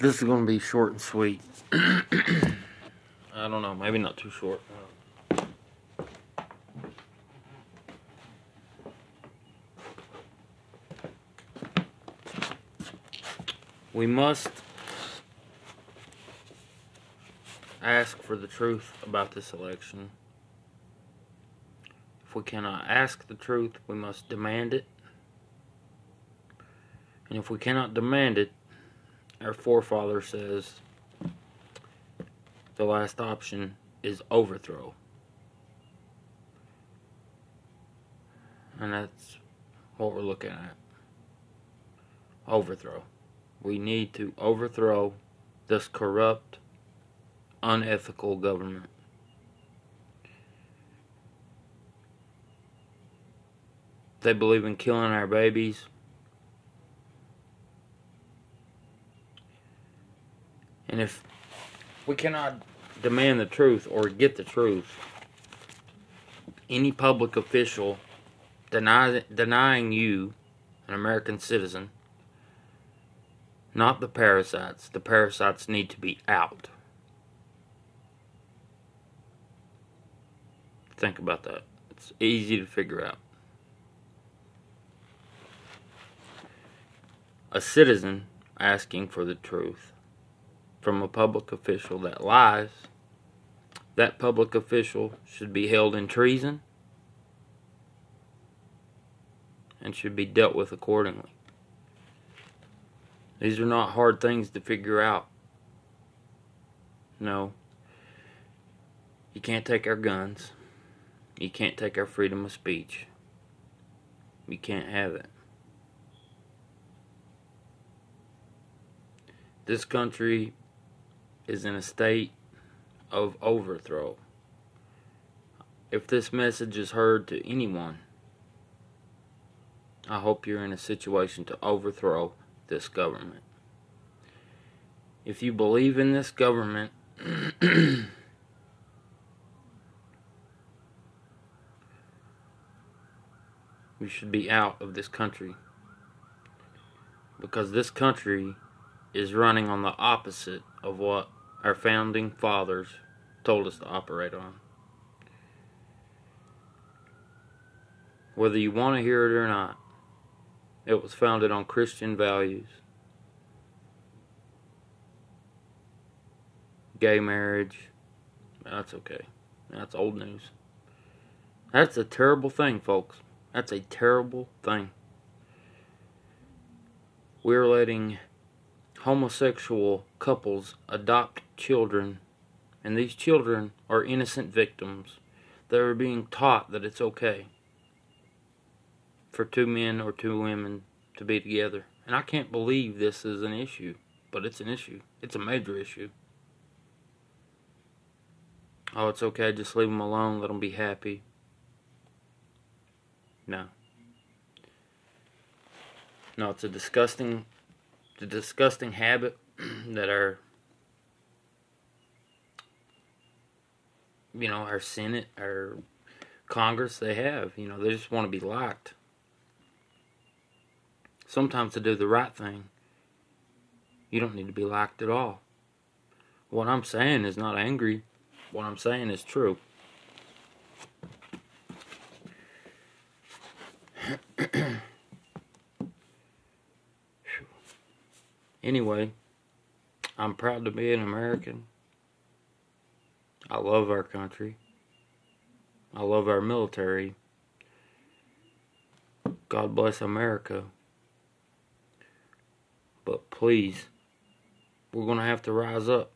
This is going to be short and sweet. I don't know, maybe not too short. We must ask for the truth about this election. If we cannot ask the truth, we must demand it. And if we cannot demand it, our forefather says the last option is overthrow. And that's what we're looking at. Overthrow. We need to overthrow this corrupt, unethical government. They believe in killing our babies. And if we cannot demand the truth or get the truth, any public official deny, denying you, an American citizen, not the parasites, the parasites need to be out. Think about that. It's easy to figure out. A citizen asking for the truth from a public official that lies, that public official should be held in treason and should be dealt with accordingly. These are not hard things to figure out. No. You can't take our guns. You can't take our freedom of speech. You can't have it. This country is in a state of overthrow. If this message is heard to anyone, I hope you're in a situation to overthrow this government. If you believe in this government, you should be out of this country. Because this country is running on the opposite of what our founding fathers told us to operate on. Whether you want to hear it or not, it was founded on Christian values. Gay marriage, that's okay. That's old news. That's a terrible thing, folks. That's a terrible thing. We're letting homosexual couples adopt children, and these children are innocent victims that are being taught that it's okay for two men or two women to be together. And I can't believe this is an issue, but it's an issue. It's a major issue. Oh, it's okay, just leave them alone, let them be happy. No. No, it's a disgusting the disgusting habit that our you know our senate our congress they have you know they just want to be liked. Sometimes to do the right thing you don't need to be liked at all. What i'm saying is not angry. What i'm saying is true. Anyway, I'm proud to be an American. I love our country. I love our military. God bless America. But please, we're going to have to rise up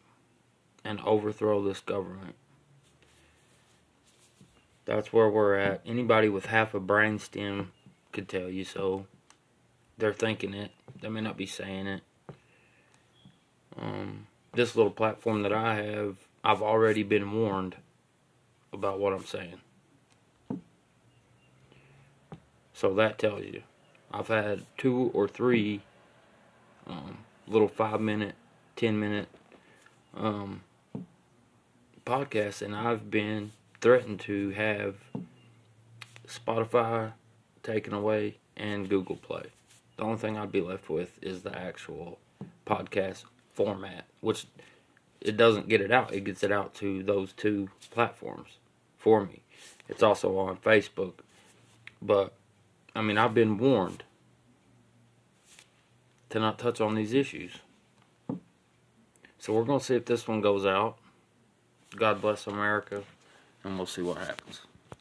and overthrow this government. That's where we're at. Anybody with half a brainstem could tell you so. They're thinking it. They may not be saying it. Um, this little platform that I have, I've already been warned about what I'm saying. So that tells you. I've had two or three um, little five minute, ten minute um, podcasts, and I've been threatened to have Spotify taken away and Google Play. The only thing I'd be left with is the actual podcast format, which it doesn't get it out. It gets it out to those two platforms for me. It's also on Facebook. But, I mean, I've been warned to not touch on these issues. So we're going to see if this one goes out. God bless America, and we'll see what happens.